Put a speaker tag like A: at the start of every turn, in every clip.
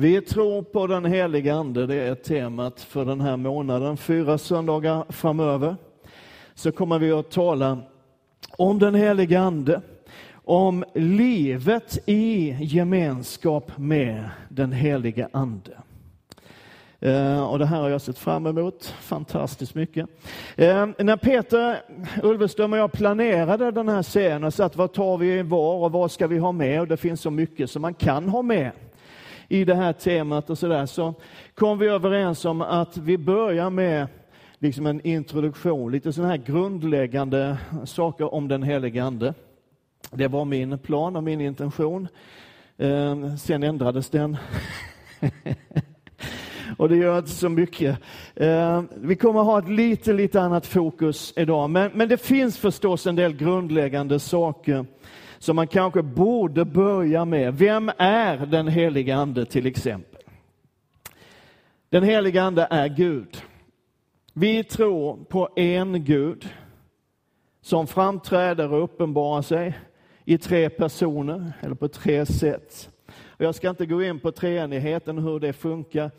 A: Vi tror på den heliga Ande, det är temat för den här månaden. Fyra söndagar framöver så kommer vi att tala om den heliga Ande, om livet i gemenskap med den heliga Ande. Eh, och det här har jag sett fram emot fantastiskt mycket. Eh, när Peter Ulveström och jag planerade den här serien och satt vad tar vi var och vad ska vi ha med? Och det finns så mycket som man kan ha med i det här temat och sådär, så kom vi överens om att vi börjar med liksom en introduktion, lite sådana här grundläggande saker om den helige Ande. Det var min plan och min intention. Ehm, sen ändrades den. och det gör inte så mycket. Ehm, vi kommer ha ett lite, lite annat fokus idag, men, men det finns förstås en del grundläggande saker som man kanske borde börja med. Vem är den helige Ande till exempel? Den helige Ande är Gud. Vi tror på en Gud som framträder och uppenbarar sig i tre personer, eller på tre sätt. Jag ska inte gå in på treenigheten och hur det funkar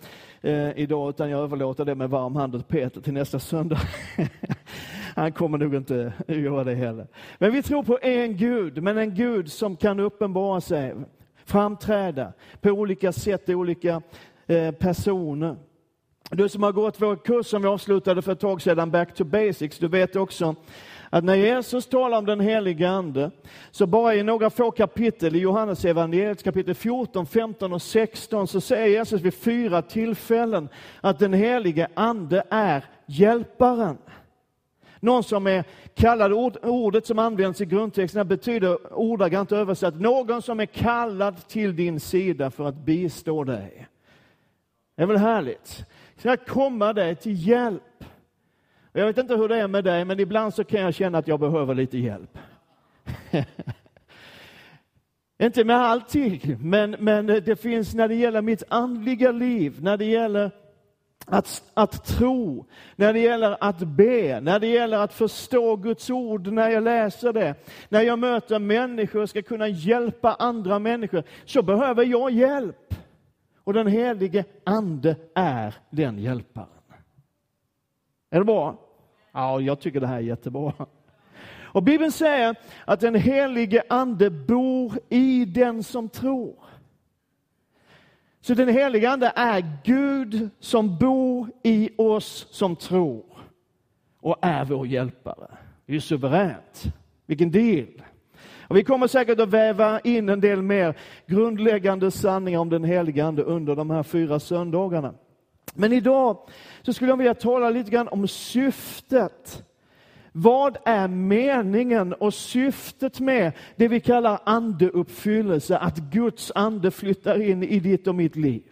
A: eh, idag, utan jag överlåter det med varm hand åt Peter till nästa söndag. Han kommer nog inte göra det heller. Men vi tror på en Gud, men en Gud som kan uppenbara sig, framträda på olika sätt, i olika eh, personer. Du som har gått vår kurs som vi avslutade för ett tag sedan, Back to Basics, du vet också att när Jesus talar om den helige Ande, så bara i några få kapitel i Johannes evangeliet kapitel 14, 15 och 16 så säger Jesus vid fyra tillfällen att den helige Ande är hjälparen. Någon som är kallad, ord, ordet som används i grundtexterna betyder ordagrant översatt, någon som är kallad till din sida för att bistå dig. Det är väl härligt? Ska komma dig till hjälp. Jag vet inte hur det är med dig, men ibland så kan jag känna att jag behöver lite hjälp. inte med allting, men, men det finns när det gäller mitt andliga liv, när det gäller att, att tro, när det gäller att be, när det gäller att förstå Guds ord när jag läser det, när jag möter människor och ska kunna hjälpa andra människor, så behöver jag hjälp. Och den helige Ande är den hjälparen. Är det bra? Ja, jag tycker det här är jättebra. Och Bibeln säger att den helige Ande bor i den som tror. Så den helige Ande är Gud som bor i oss som tror och är vår hjälpare. Det är ju suveränt. Vilken del! Och vi kommer säkert att väva in en del mer grundläggande sanningar om den helige Ande under de här fyra söndagarna. Men idag så skulle jag vilja tala lite grann om syftet vad är meningen och syftet med det vi kallar andeuppfyllelse, att Guds ande flyttar in i ditt och mitt liv?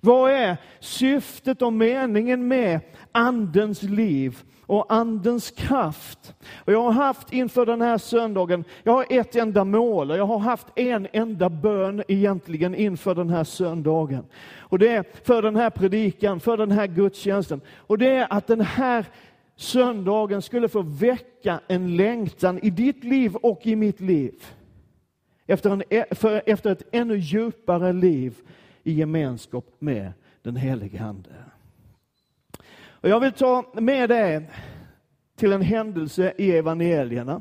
A: Vad är syftet och meningen med andens liv och andens kraft? Och jag har haft inför den här söndagen, jag har ett enda mål och jag har haft en enda bön egentligen inför den här söndagen. Och det är för den här predikan, för den här gudstjänsten. Och det är att den här söndagen skulle få väcka en längtan i ditt liv och i mitt liv. Efter, en, för, efter ett ännu djupare liv i gemenskap med den helige Ande. Och jag vill ta med dig till en händelse i evangelierna,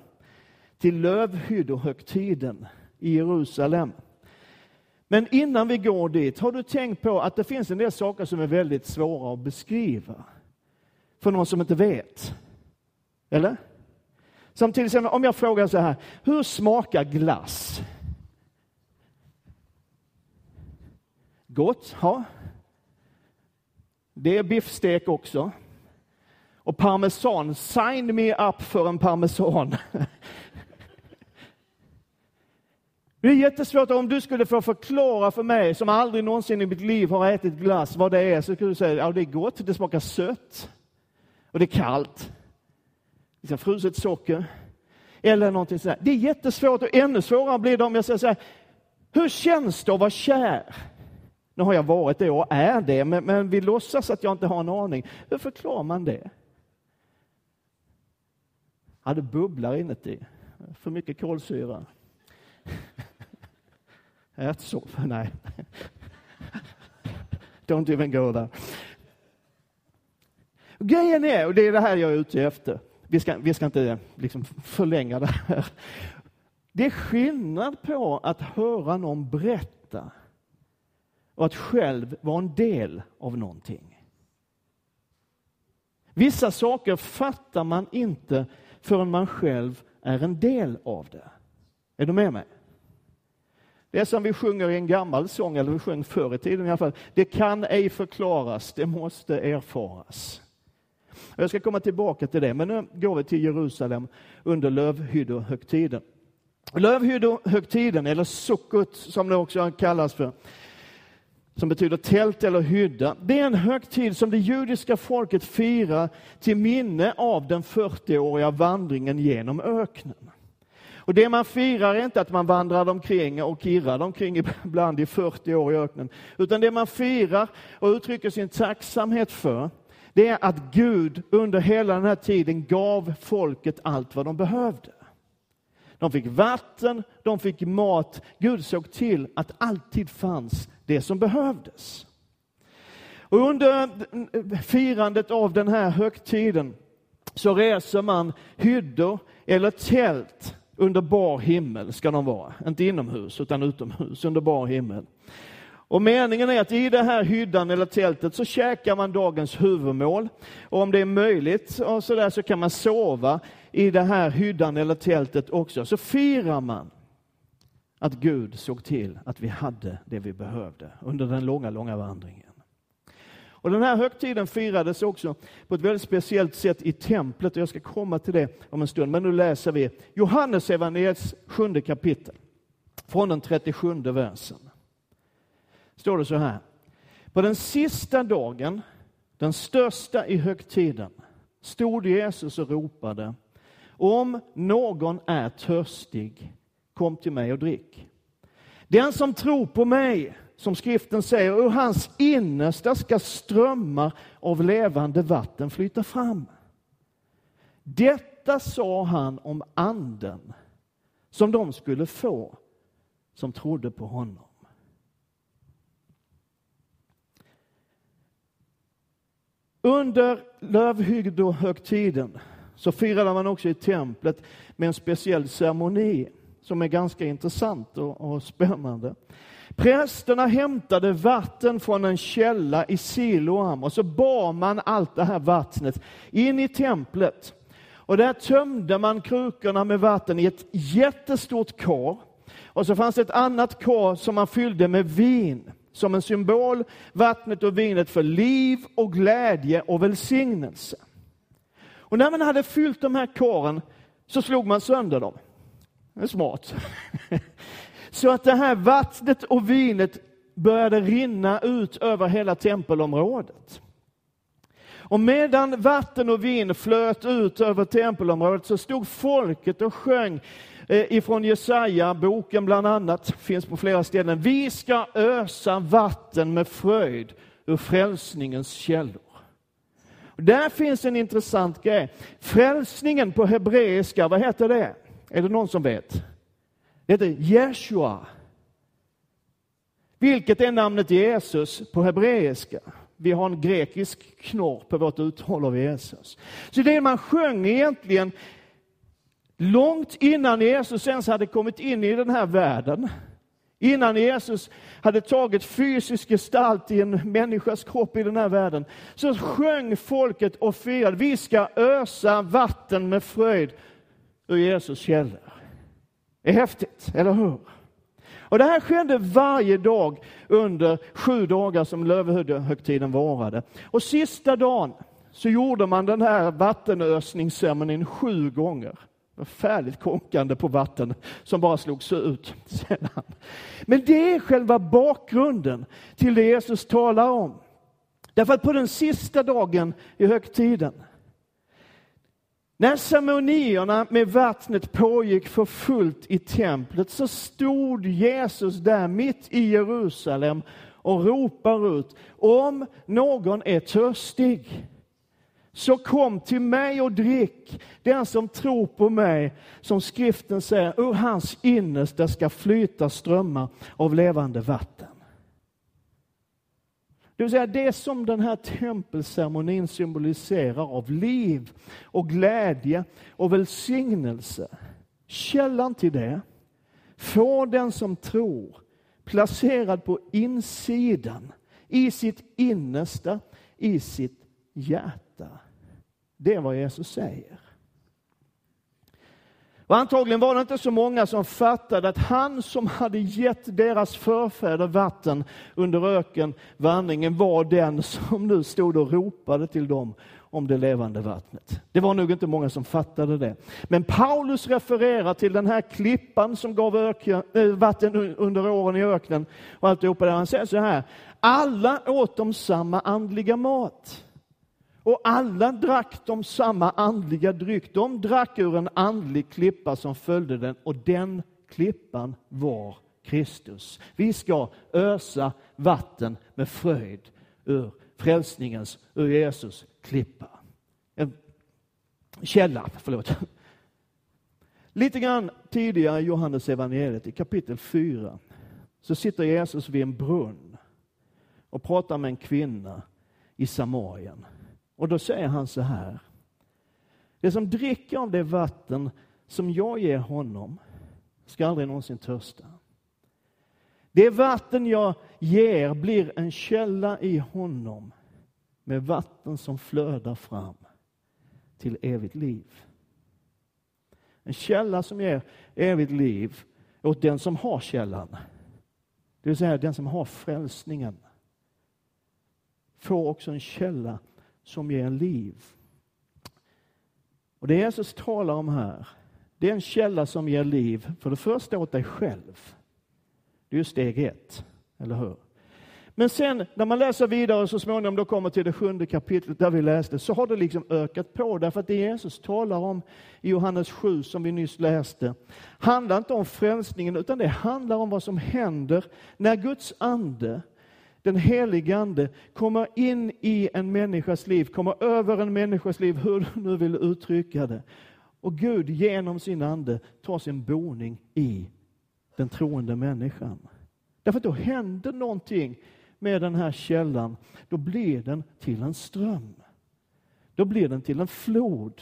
A: till lövhyddohögtiden i Jerusalem. Men innan vi går dit, har du tänkt på att det finns en del saker som är väldigt svåra att beskriva? För någon som inte vet. Eller? Som om jag frågar så här, hur smakar glass? Gott, ja. Det är biffstek också. Och parmesan, sign me up för en parmesan. Det är jättesvårt om du skulle få förklara för mig som aldrig någonsin i mitt liv har ätit glass vad det är, så skulle du säga, ja det är gott, det smakar sött och det är kallt. Liksom fruset socker. Eller någonting sådär. Det är jättesvårt och ännu svårare blir det om jag säger så här, hur känns det att vara kär? Nu har jag varit det och är det, men, men vi låtsas att jag inte har en aning. Hur förklarar man det? Ja, det bubblar inuti. För mycket kolsyra. Ät så. Nej. Don't even go there. Grejen är, och det är det här jag är ute efter, vi ska, vi ska inte liksom förlänga det här. Det är skillnad på att höra någon berätta och att själv vara en del av någonting. Vissa saker fattar man inte förrän man själv är en del av det. Är du med mig? Det är som vi sjunger i en gammal sång, eller vi sjöng förr i tiden i alla fall. Det kan ej förklaras, det måste erfaras. Jag ska komma tillbaka till det, men nu går vi till Jerusalem under lövhyddohögtiden. Lövhyddohögtiden, eller Sukkot som det också kallas för, som betyder tält eller hydda. Det är en högtid som det judiska folket firar till minne av den 40-åriga vandringen genom öknen. Och det man firar är inte att man vandrar omkring och kirrar omkring ibland i 40 år i öknen, utan det man firar och uttrycker sin tacksamhet för, det är att Gud under hela den här tiden gav folket allt vad de behövde. De fick vatten, de fick mat. Gud såg till att alltid fanns det som behövdes. Och under firandet av den här högtiden så reser man hyddor eller tält under bar himmel ska de vara. Inte inomhus utan utomhus under bar himmel. Och meningen är att i den här hyddan eller tältet så käkar man dagens huvudmål. Och om det är möjligt och så, där, så kan man sova i den här hyddan eller tältet också. Så firar man att Gud såg till att vi hade det vi behövde under den långa, långa vandringen. Och den här högtiden firades också på ett väldigt speciellt sätt i templet och jag ska komma till det om en stund. Men nu läser vi Johannes evangeliets sjunde kapitel från den 37 versen. Står det så här. På den sista dagen, den största i högtiden, stod Jesus och ropade om någon är törstig, kom till mig och drick. Den som tror på mig, som skriften säger, ur hans innersta ska strömmar av levande vatten flyta fram. Detta sa han om anden som de skulle få som trodde på honom. Under lövhyddohögtiden så firade man också i templet med en speciell ceremoni som är ganska intressant och, och spännande. Prästerna hämtade vatten från en källa i Siloam och så bar man allt det här vattnet in i templet. Och där tömde man krukorna med vatten i ett jättestort kar. Och så fanns det ett annat kar som man fyllde med vin som en symbol, vattnet och vinet för liv och glädje och välsignelse. Och när man hade fyllt de här karen så slog man sönder dem. Det är smart. Så att det här vattnet och vinet började rinna ut över hela tempelområdet. Och medan vatten och vin flöt ut över tempelområdet så stod folket och sjöng Eh, ifrån Jesaja, boken bland annat, finns på flera ställen. Vi ska ösa vatten med fröjd ur frälsningens källor. Och där finns en intressant grej. Frälsningen på hebreiska, vad heter det? Är det någon som vet? Det heter Jeshua. Vilket är namnet Jesus på hebreiska? Vi har en grekisk knorr på vårt uttal av Jesus. Så det man sjöng egentligen långt innan Jesus ens hade kommit in i den här världen, innan Jesus hade tagit fysisk gestalt i en människas kropp i den här världen, så sjöng folket och firade, vi ska ösa vatten med fröjd ur Jesus källor. Det är häftigt, eller hur? Och det här skedde varje dag under sju dagar som lövhögtiden varade. Och sista dagen så gjorde man den här vattenösningsceremonin sju gånger. Färdigt konkande på vatten som bara slogs ut sedan. Men det är själva bakgrunden till det Jesus talar om. Därför att på den sista dagen i högtiden när ceremonierna med vattnet pågick för fullt i templet så stod Jesus där mitt i Jerusalem och ropar ut, om någon är törstig, så kom till mig och drick. Den som tror på mig, som skriften säger, ur hans innersta ska flyta strömmar av levande vatten. Det vill säga det som den här tempelceremonin symboliserar av liv och glädje och välsignelse. Källan till det får den som tror placerad på insidan, i sitt innersta, i sitt hjärta. Det är vad Jesus säger. Och antagligen var det inte så många som fattade att han som hade gett deras förfäder vatten under ökenvandringen var den som nu stod och ropade till dem om det levande vattnet. Det var nog inte många som fattade det. Men Paulus refererar till den här klippan som gav öken, eh, vatten under åren i öknen och alltihopa där. Han säger så här, alla åt de samma andliga mat. Och alla drack de samma andliga dryck. De drack ur en andlig klippa som följde den och den klippan var Kristus. Vi ska ösa vatten med fröjd ur frälsningens, ur Jesus klippa. En källa, förlåt. Lite grann tidigare i Johannes evangeliet i kapitel 4 så sitter Jesus vid en brunn och pratar med en kvinna i Samarien. Och då säger han så här. Det som dricker av det vatten som jag ger honom ska aldrig någonsin törsta. Det vatten jag ger blir en källa i honom med vatten som flödar fram till evigt liv. En källa som ger evigt liv åt den som har källan. Det vill säga den som har frälsningen. Får också en källa som ger liv. Och Det Jesus talar om här, det är en källa som ger liv, för det första åt dig själv. Det är ju steg ett, eller hur? Men sen när man läser vidare så småningom då kommer till det sjunde kapitlet där vi läste, så har det liksom ökat på. Därför att det Jesus talar om i Johannes 7 som vi nyss läste, handlar inte om frälsningen utan det handlar om vad som händer när Guds ande den helige Ande kommer in i en människas liv, kommer över en människas liv, hur du nu vill uttrycka det. Och Gud genom sin Ande tar sin boning i den troende människan. Därför att då händer någonting med den här källan. Då blir den till en ström. Då blir den till en flod.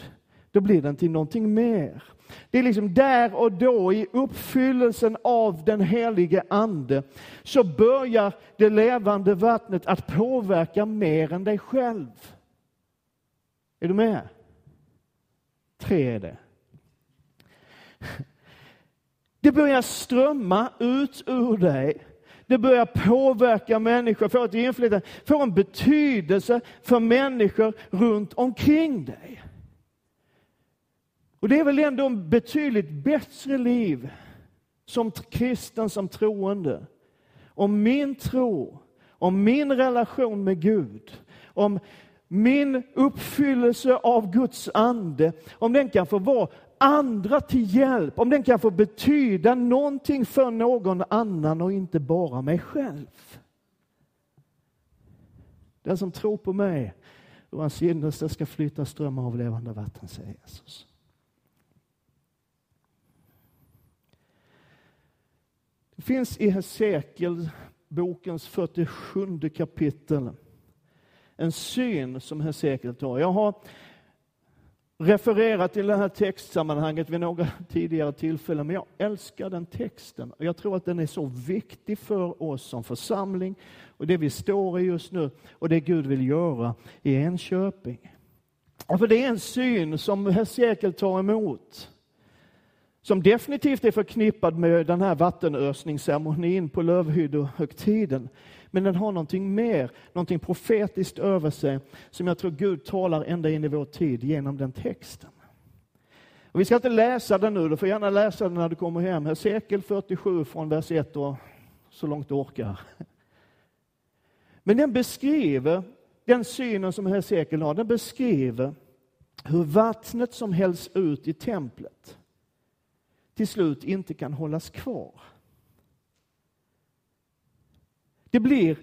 A: Då blir den till någonting mer. Det är liksom där och då i uppfyllelsen av den helige Ande så börjar det levande vattnet att påverka mer än dig själv. Är du med? Tre är det. Det börjar strömma ut ur dig. Det börjar påverka människor, får ett inflytande, får en betydelse för människor runt omkring dig. Och det är väl ändå en betydligt bättre liv som kristen, som troende. Om min tro, om min relation med Gud, om min uppfyllelse av Guds ande, om den kan få vara andra till hjälp, om den kan få betyda någonting för någon annan och inte bara mig själv. Den som tror på mig, ur hans innersta ska flyta strömmar av levande vatten, säger Jesus. Finns i Hesekiel, bokens 47 kapitel, en syn som Hesekiel tar. Jag har refererat till det här textsammanhanget vid några tidigare tillfällen, men jag älskar den texten. Jag tror att den är så viktig för oss som församling och det vi står i just nu och det Gud vill göra i Enköping. för det är en syn som Hesekiel tar emot som definitivt är förknippad med den här vattenösningsceremonin på lövhyddohögtiden. Men den har någonting mer, någonting profetiskt över sig som jag tror Gud talar ända in i vår tid genom den texten. Och vi ska inte läsa den nu, du får gärna läsa den när du kommer hem. Hesekiel 47 från vers 1 och så långt du orkar. Men den beskriver, den synen som Hesekiel har, den beskriver hur vattnet som hälls ut i templet till slut inte kan hållas kvar. Det blir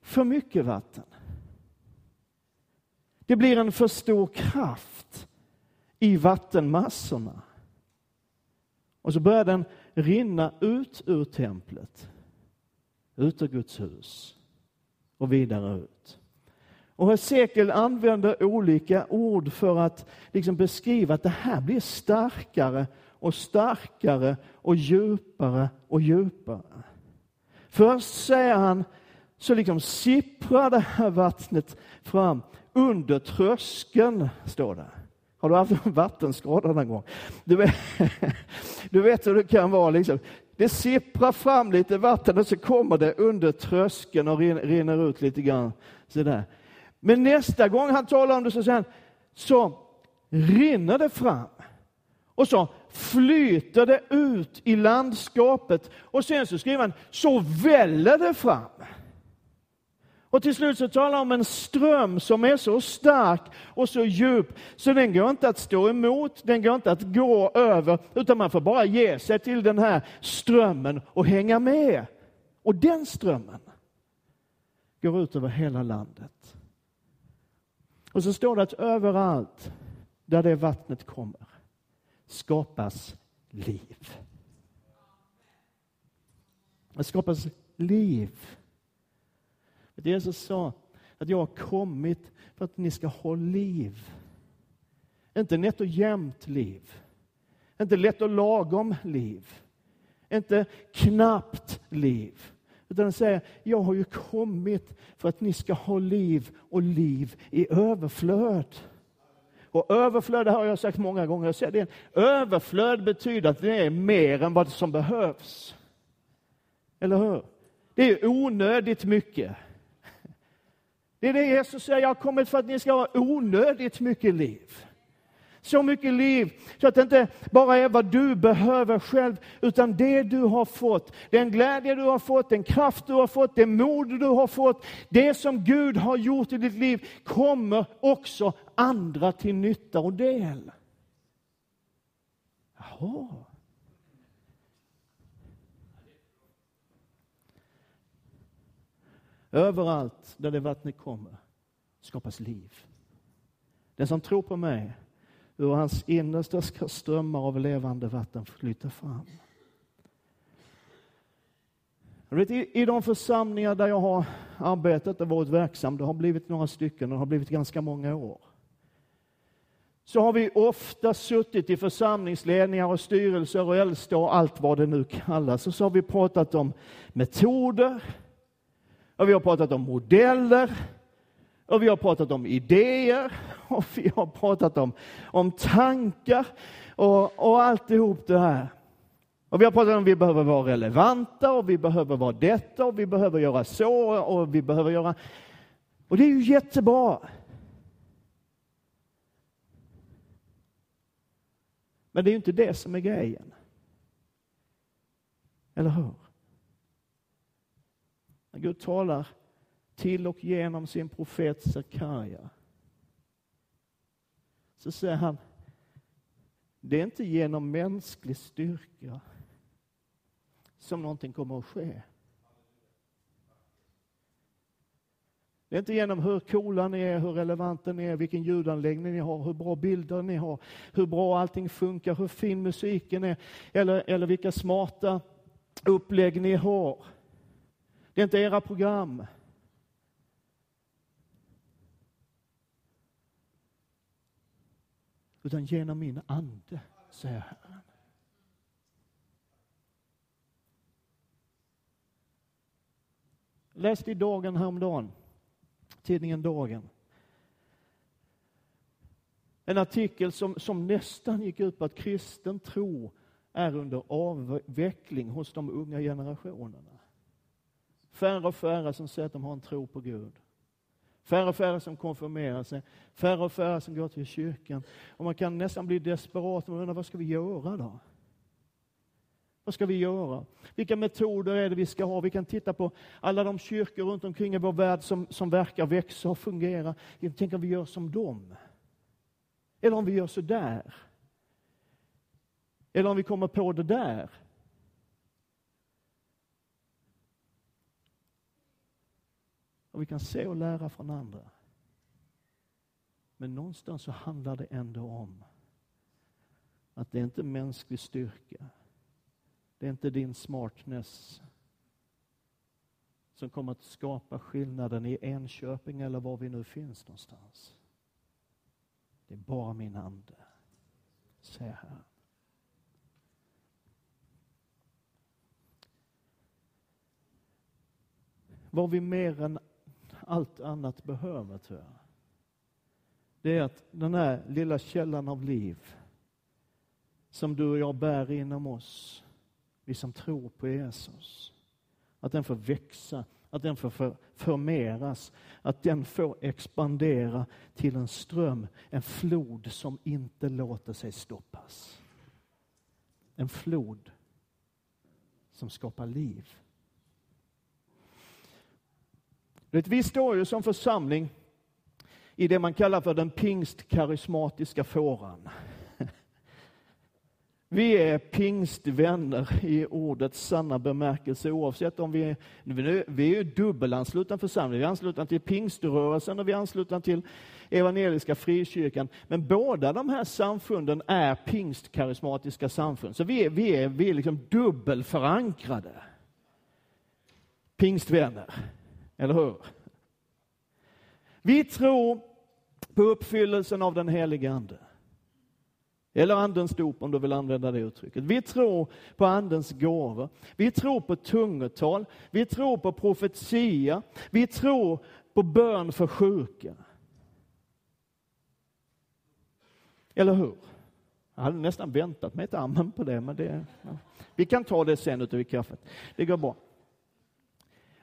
A: för mycket vatten. Det blir en för stor kraft i vattenmassorna. Och så börjar den rinna ut ur templet, ut ur Guds hus och vidare ut. Och Hesekiel använder olika ord för att liksom beskriva att det här blir starkare och starkare och djupare och djupare. Först säger han, så liksom sipprar det här vattnet fram under tröskeln, står det. Har du haft en vattenskada någon gång? Du vet, du vet hur det kan vara. Liksom. Det sipprar fram lite vatten och så kommer det under tröskeln och rinner ut lite grann. Sådär. Men nästa gång han talar om det så, sen, så rinner det fram. Och så flyter det ut i landskapet. Och sen så skriver han, så väller det fram. Och till slut så talar han om en ström som är så stark och så djup så den går inte att stå emot, den går inte att gå över, utan man får bara ge sig till den här strömmen och hänga med. Och den strömmen går ut över hela landet. Och så står det att överallt där det vattnet kommer skapas liv. Det skapas liv. Jesus sa att jag har kommit för att ni ska ha liv. Inte nätt och jämnt liv. Inte lätt och lagom liv. Inte knappt liv. Utan han säger, jag har ju kommit för att ni ska ha liv och liv i överflöd. Och överflöd, det har jag sagt många gånger, jag säger det, överflöd betyder att det är mer än vad som behövs. Eller hur? Det är onödigt mycket. Det är det Jesus säger, jag har kommit för att ni ska ha onödigt mycket liv. Så mycket liv så att det inte bara är vad du behöver själv, utan det du har fått, den glädje du har fått, den kraft du har fått, det mod du har fått, det som Gud har gjort i ditt liv kommer också andra till nytta och del. Jaha. Överallt där det vattnet kommer skapas liv. Den som tror på mig, ur hans innersta ska strömmar av levande vatten flyta fram. Vet, i, I de församlingar där jag har arbetat och varit verksam, det har blivit några stycken, det har blivit ganska många år, så har vi ofta suttit i församlingsledningar och styrelser och äldste och allt vad det nu kallas, och så har vi pratat om metoder, och vi har pratat om modeller, och vi har pratat om idéer, och vi har pratat om, om tankar och, och alltihop det här. Och vi har pratat om att vi behöver vara relevanta och vi behöver vara detta och vi behöver göra så och vi behöver göra... Och det är ju jättebra. Men det är ju inte det som är grejen. Eller hur? När Gud talar till och genom sin profet Sakarja så säger han, det är inte genom mänsklig styrka som någonting kommer att ske. Det är inte genom hur coola ni är, hur relevanta ni är, vilken ljudanläggning ni har, hur bra bilder ni har, hur bra allting funkar, hur fin musiken är, eller, eller vilka smarta upplägg ni har. Det är inte era program. Utan genom min ande, säger Herren. Läste i Dagen häromdagen, tidningen Dagen. En artikel som, som nästan gick ut på att kristen tro är under avveckling hos de unga generationerna. Färre och färre som säger att de har en tro på Gud. Färre och färre som konfirmerar sig, färre och färre som går till kyrkan. Och man kan nästan bli desperat och undra, vad ska vi göra då? Vad ska vi göra? Vilka metoder är det vi ska ha? Vi kan titta på alla de kyrkor runt omkring i vår värld som, som verkar växa och fungera. Tänk om vi gör som dem? Eller om vi gör så där? Eller om vi kommer på det där? Och vi kan se och lära från andra. Men någonstans så handlar det ändå om att det är inte mänsklig styrka. Det är inte din smartness som kommer att skapa skillnaden i Enköping eller var vi nu finns någonstans. Det är bara min ande, säger Herren. Vad vi mer än allt annat behöver, tror jag, det är att den här lilla källan av liv som du och jag bär inom oss, vi som tror på Jesus, att den får växa, att den får förmeras, att den får expandera till en ström, en flod som inte låter sig stoppas. En flod som skapar liv. Vi står ju som församling i det man kallar för den pingstkarismatiska fåran. Vi är pingstvänner i ordets sanna bemärkelse oavsett om vi är, vi är dubbelanslutna församling. Vi är anslutna till pingströrelsen och vi är anslutna till evangeliska frikyrkan. Men båda de här samfunden är pingstkarismatiska samfund. Så vi är, vi är, vi är liksom dubbelförankrade pingstvänner. Eller hur? Vi tror på uppfyllelsen av den helige Ande. Eller andens dop om du vill använda det uttrycket. Vi tror på andens gåvor. Vi tror på tungotal. Vi tror på profetia. Vi tror på bön för sjuka. Eller hur? Jag hade nästan väntat mig ett amen på det, men det, ja. vi kan ta det sen ute vid kaffet. Det går bra.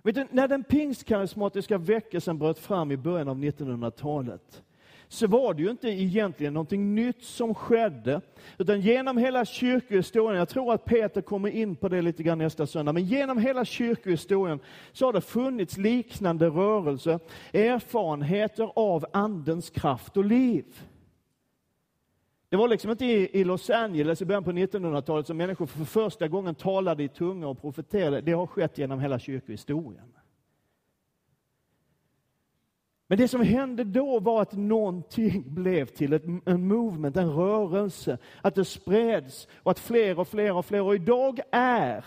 A: Vet du, när den pingstkarismatiska väckelsen bröt fram i början av 1900-talet så var det ju inte egentligen någonting nytt som skedde, utan genom hela kyrkohistorien, jag tror att Peter kommer in på det lite grann nästa söndag, men genom hela kyrkohistorien så har det funnits liknande rörelser, erfarenheter av Andens kraft och liv. Det var liksom inte i Los Angeles i början på 1900-talet som människor för första gången talade i tunga och profeterade. Det har skett genom hela kyrkohistorien. Men det som hände då var att någonting blev till ett, en movement, en rörelse, att det spreds och att fler och fler och fler, och idag är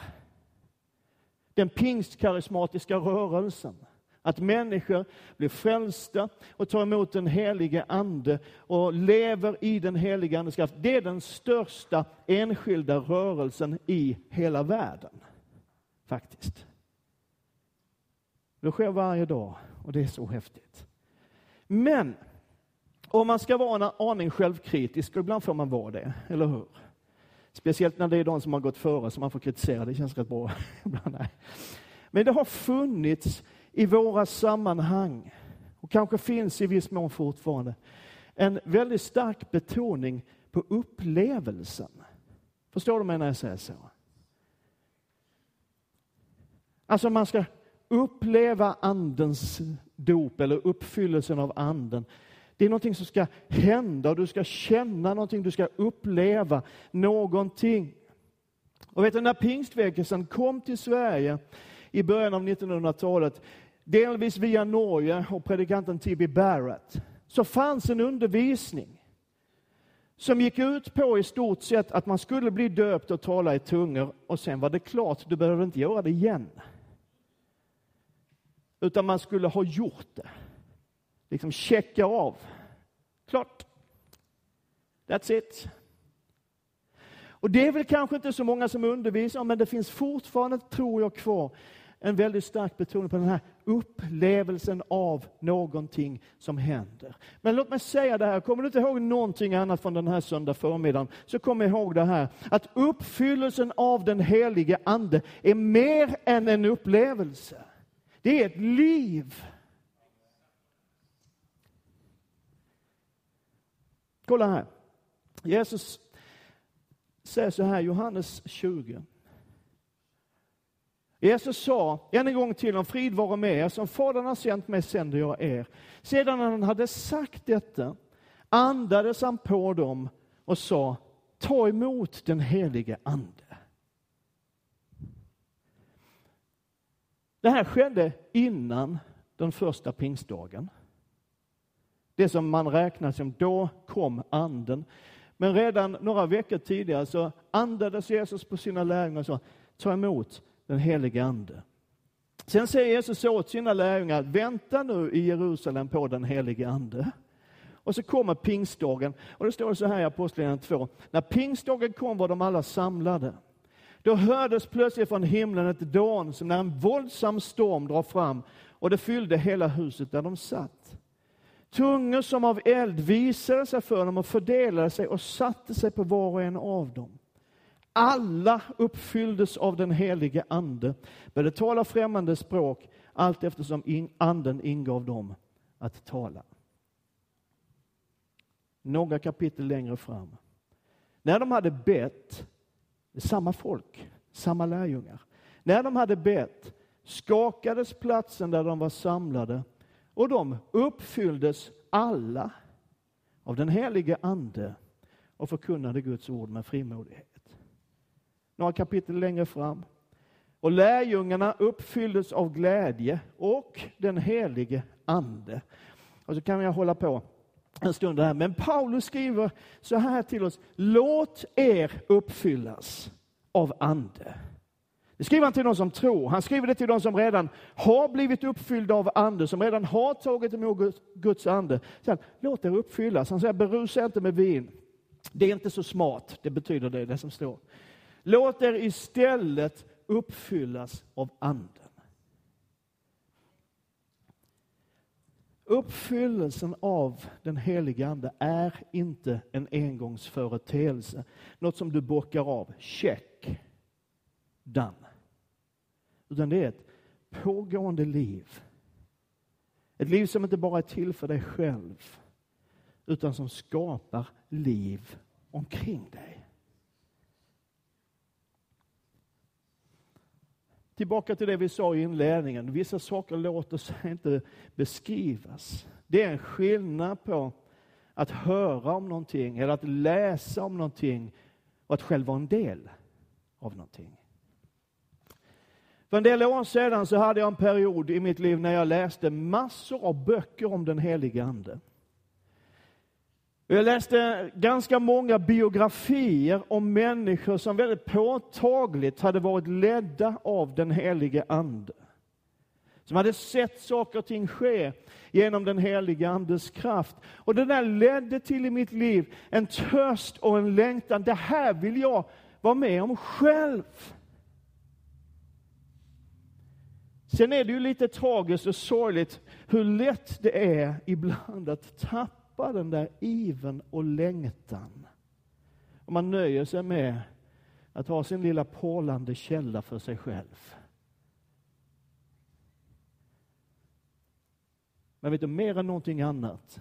A: den pingstkarismatiska rörelsen att människor blir frälsta och tar emot den helige Ande och lever i den helige Andes kraft. Det är den största enskilda rörelsen i hela världen, faktiskt. Det sker varje dag och det är så häftigt. Men om man ska vara en aning självkritisk, och ibland får man vara det, eller hur? Speciellt när det är de som har gått före som man får kritisera, det känns rätt bra. Men det har funnits i våra sammanhang, och kanske finns i viss mån fortfarande, en väldigt stark betoning på upplevelsen. Förstår du mig när jag säger så? Alltså man ska uppleva andens dop eller uppfyllelsen av anden. Det är någonting som ska hända och du ska känna någonting, du ska uppleva någonting. Och vet du, när pingstväckelsen kom till Sverige i början av 1900-talet, delvis via Norge och predikanten T.B. Barrett, så fanns en undervisning som gick ut på i stort sett att man skulle bli döpt och tala i tungor och sen var det klart, du behöver inte göra det igen. Utan man skulle ha gjort det. Liksom checka av. Klart. That's it. Och det är väl kanske inte så många som undervisar, men det finns fortfarande, tror jag, kvar en väldigt stark betoning på den här upplevelsen av någonting som händer. Men låt mig säga det här, kommer du inte ihåg någonting annat från den här söndag förmiddagen, så kom ihåg det här, att uppfyllelsen av den helige Ande är mer än en upplevelse. Det är ett liv. Kolla här. Jesus säger så här, Johannes 20. Jesus sa än en gång till om frid vare med er, som Fadern har sänt mig sänder jag er. Sedan han hade sagt detta andades han på dem och sa, ta emot den helige Ande. Det här skedde innan den första pingstdagen. Det som man räknar som, då kom anden. Men redan några veckor tidigare så andades Jesus på sina lärjungar och sa, ta emot den helige Ande. Sen säger Jesus åt sina lärjungar, vänta nu i Jerusalem på den helige Ande. Och så kommer pingstdagen, och det står så här i Apostlagärningarna 2. När pingstdagen kom var de alla samlade. Då hördes plötsligt från himlen ett dån som när en våldsam storm drar fram och det fyllde hela huset där de satt. Tungor som av eld visade sig för dem och fördelade sig och satte sig på var och en av dem. Alla uppfylldes av den helige Ande, började tala främmande språk allt eftersom Anden ingav dem att tala. Några kapitel längre fram. När de hade bett, samma folk, samma lärjungar. När de hade bett skakades platsen där de var samlade och de uppfylldes alla av den helige Ande och förkunnade Guds ord med frimodighet. Några kapitel längre fram. Och lärjungarna uppfylldes av glädje och den helige Ande. Och så kan jag hålla på en stund här. Men Paulus skriver så här till oss. Låt er uppfyllas av Ande. Det skriver han till de som tror. Han skriver det till de som redan har blivit uppfyllda av Ande, som redan har tagit emot Guds Ande. Sen, Låt er uppfyllas. Han säger, berusa inte med vin. Det är inte så smart, det betyder det, det som står. Låt er istället uppfyllas av Anden. Uppfyllelsen av den helige Ande är inte en engångsföreteelse, något som du bockar av. Check. Done. Utan det är ett pågående liv. Ett liv som inte bara är till för dig själv, utan som skapar liv omkring dig. Tillbaka till det vi sa i inledningen. Vissa saker låter sig inte beskrivas. Det är en skillnad på att höra om någonting eller att läsa om någonting och att själv vara en del av någonting. För en del år sedan så hade jag en period i mitt liv när jag läste massor av böcker om den helige Ande. Jag läste ganska många biografier om människor som väldigt påtagligt hade varit ledda av den helige Ande. Som hade sett saker och ting ske genom den helige Andes kraft. Och det där ledde till i mitt liv en törst och en längtan. Det här vill jag vara med om själv. Sen är det ju lite tragiskt och sorgligt hur lätt det är ibland att tappa den där iven och längtan. Och man nöjer sig med att ha sin lilla pålande källa för sig själv. Men vet du, mer än någonting annat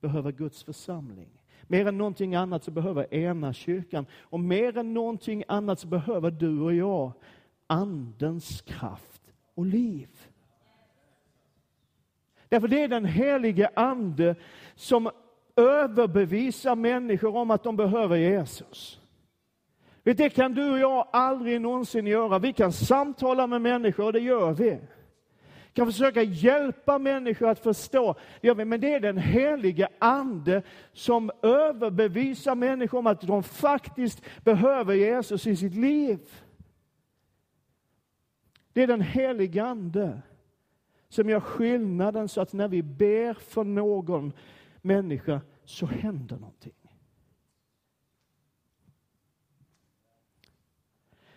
A: behöver Guds församling. Mer än någonting annat så behöver ena kyrkan. Och mer än någonting annat så behöver du och jag Andens kraft och liv. Därför det är den helige Ande som överbevisar människor om att de behöver Jesus. Det kan du och jag aldrig någonsin göra. Vi kan samtala med människor, och det gör vi. Vi kan försöka hjälpa människor att förstå, men det är den helige Ande som överbevisar människor om att de faktiskt behöver Jesus i sitt liv. Det är den helige Ande som gör skillnaden så att när vi ber för någon människa så händer någonting.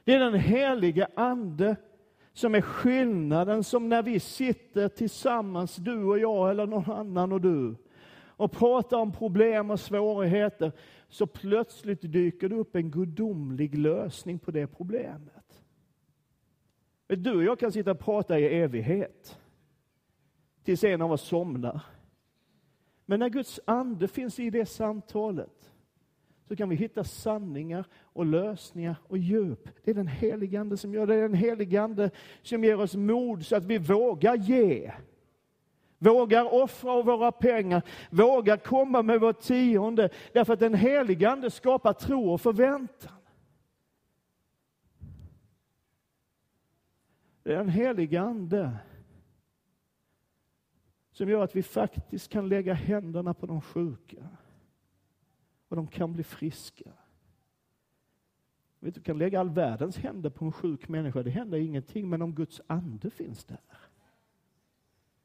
A: Det är den helige Ande som är skillnaden som när vi sitter tillsammans, du och jag eller någon annan och du, och pratar om problem och svårigheter, så plötsligt dyker det upp en gudomlig lösning på det problemet. Du och jag kan sitta och prata i evighet. Tills en av oss somnar. Men när Guds ande finns i det samtalet så kan vi hitta sanningar och lösningar och djup. Det är den helige Ande som gör det. Det är den helige Ande som ger oss mod så att vi vågar ge. Vågar offra av våra pengar, vågar komma med vårt tionde. Därför att den helige Ande skapar tro och förväntan. Det är den helige Ande som gör att vi faktiskt kan lägga händerna på de sjuka och de kan bli friska. Du kan lägga all världens händer på en sjuk människa, det händer ingenting. Men om Guds ande finns där,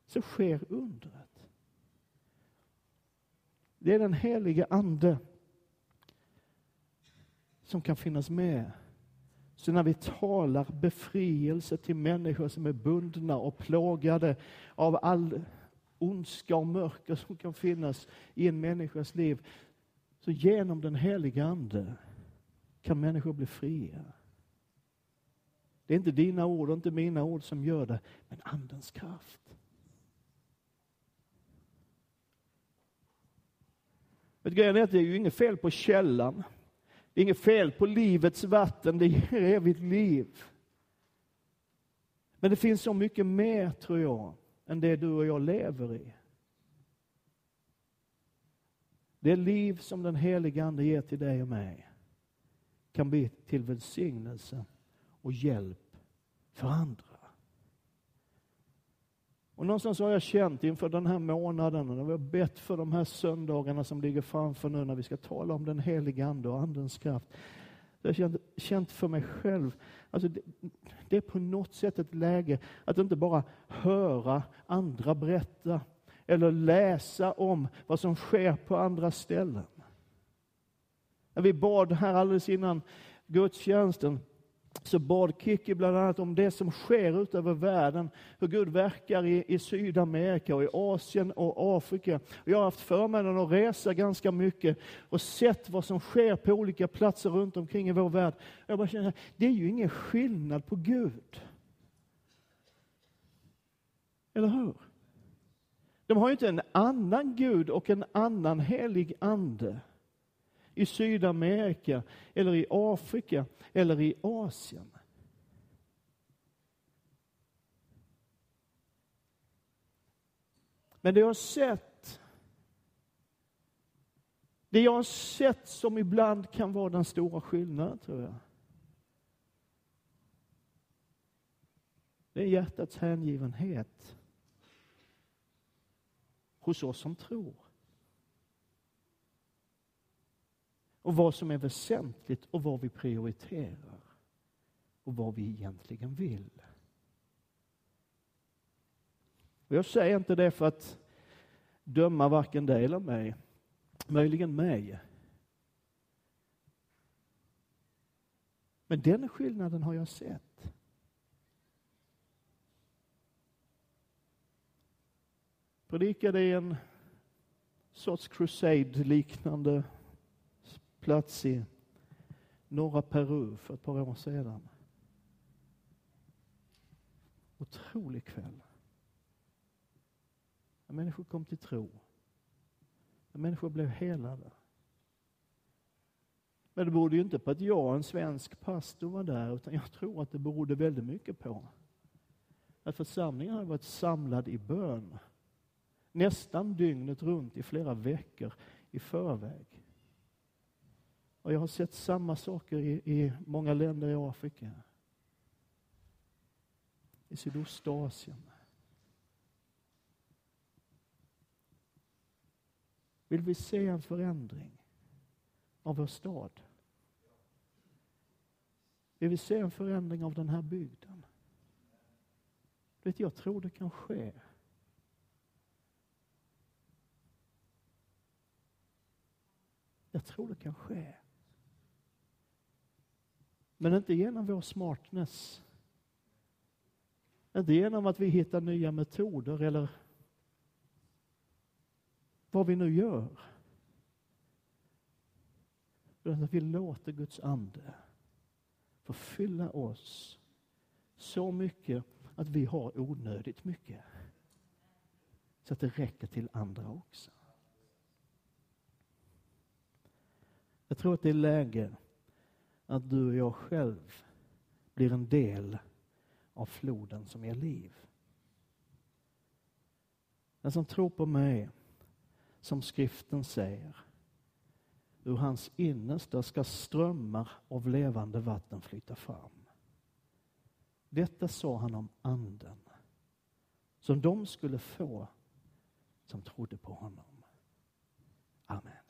A: så sker undret. Det är den helige ande som kan finnas med. Så när vi talar befrielse till människor som är bundna och plågade av all ondska och mörker som kan finnas i en människas liv, så genom den heliga Ande kan människor bli fria. Det är inte dina ord och inte mina ord som gör det, men Andens kraft. Men grejen är att det är ju inget fel på källan. Det är inget fel på livets vatten, det ger evigt liv. Men det finns så mycket mer, tror jag, än det du och jag lever i. Det liv som den helige Ande ger till dig och mig kan bli till välsignelse och hjälp för andra. Och någonstans har jag känt inför den här månaden, och vi har bett för de här söndagarna som ligger framför nu när vi ska tala om den heliga Ande och Andens kraft. Jag har känt, känt för mig själv, alltså det, det, är på något sätt ett läge att inte bara höra andra berätta eller läsa om vad som sker på andra ställen. När vi bad här alldeles innan gudstjänsten så bad Kicki bland annat om det som sker utöver världen, hur Gud verkar i, i Sydamerika och i Asien och Afrika. Jag har haft förmånen att resa ganska mycket och sett vad som sker på olika platser runt omkring i vår värld. Jag bara känner, det är ju ingen skillnad på Gud. Eller hur? De har ju inte en annan Gud och en annan helig ande i Sydamerika eller i Afrika eller i Asien. Men det jag har sett, det jag har sett som ibland kan vara den stora skillnaden, tror jag. Det är hjärtats hängivenhet hos oss som tror. Och vad som är väsentligt och vad vi prioriterar. Och vad vi egentligen vill. Och jag säger inte det för att döma varken dig eller mig. Möjligen mig. Men den skillnaden har jag sett. predikade i en sorts crusade-liknande plats i norra Peru för ett par år sedan. Otrolig kväll. När människor kom till tro. När människor blev helade. Men det berodde ju inte på att jag, en svensk pastor, var där, utan jag tror att det berodde väldigt mycket på att församlingen hade varit samlad i bön nästan dygnet runt i flera veckor i förväg. Och jag har sett samma saker i, i många länder i Afrika. I Sydostasien. Vill vi se en förändring av vår stad? Vill vi se en förändring av den här bygden? Vet, jag tror det kan ske. Jag tror det kan ske. Men inte genom vår smartness. Inte genom att vi hittar nya metoder eller vad vi nu gör. Utan att vi låter Guds ande förfylla oss så mycket att vi har onödigt mycket. Så att det räcker till andra också. Jag tror att det är läge att du och jag själv blir en del av floden som ger liv. Den som tror på mig, som skriften säger, ur hans innersta ska strömmar av levande vatten flyta fram. Detta sa han om anden, som de skulle få som trodde på honom. Amen.